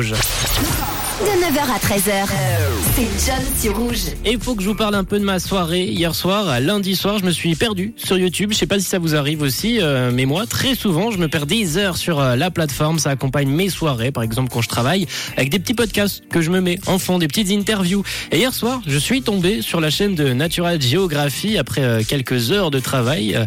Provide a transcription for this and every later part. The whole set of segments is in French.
Rouge. De 9h à 13h, c'est John sur Rouge. Et il faut que je vous parle un peu de ma soirée hier soir. Lundi soir, je me suis perdu sur YouTube. Je sais pas si ça vous arrive aussi, euh, mais moi, très souvent, je me perds des heures sur euh, la plateforme. Ça accompagne mes soirées, par exemple quand je travaille, avec des petits podcasts que je me mets en fond, des petites interviews. Et hier soir, je suis tombé sur la chaîne de Natural Geography après euh, quelques heures de travail, euh,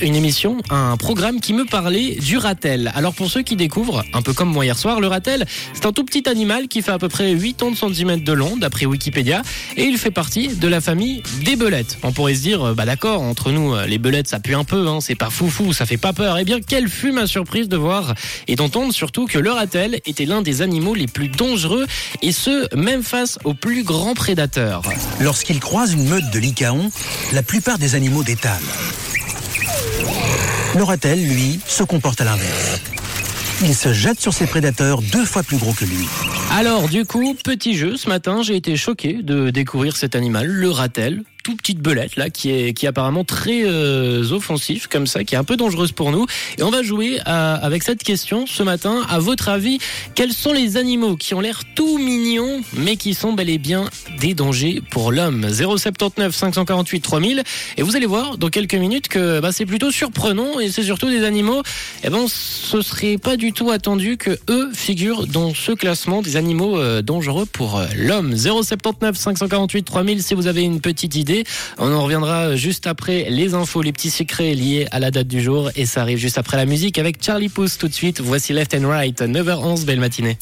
une émission, un programme qui me parlait du ratel. Alors pour ceux qui découvrent, un peu comme moi hier soir, le ratel, c'est un tout petit animal qui fait à peu près 80 cm de long, d'après Wikipédia, et il fait partie de la famille des belettes. On pourrait se dire, euh, bah d'accord, entre nous, euh, les belettes, ça pue un peu, hein, c'est pas foufou, ça fait pas peur. Eh bien, quelle fut ma surprise de voir et d'entendre surtout que le ratel était l'un des animaux les plus dangereux, et ce, même face aux plus grands prédateurs. Lorsqu'il croise une meute de lycaons, la plupart des animaux détalent. Le ratel, lui, se comporte à l'inverse. Il se jette sur ses prédateurs deux fois plus gros que lui. Alors du coup, petit jeu, ce matin j'ai été choqué de découvrir cet animal, le ratel, tout petite belette là, qui est, qui apparemment très euh, offensif comme ça, qui est un peu dangereuse pour nous. Et on va jouer à- avec cette question ce matin. À votre avis, quels sont les animaux qui ont l'air tout mignons, mais qui sont bel et bien des dangers pour l'homme? 079 548 3000. Et vous allez voir dans quelques minutes que bah, c'est plutôt surprenant et c'est surtout des animaux. Et ben, ce serait pas du tout attendu que eux figurent dans ce classement des animaux euh, dangereux pour euh, l'homme. 079 548 3000 si vous avez une petite idée. On en reviendra juste après les infos, les petits secrets liés à la date du jour et ça arrive juste après la musique avec Charlie Puth tout de suite. Voici Left and Right, 9h11, belle matinée.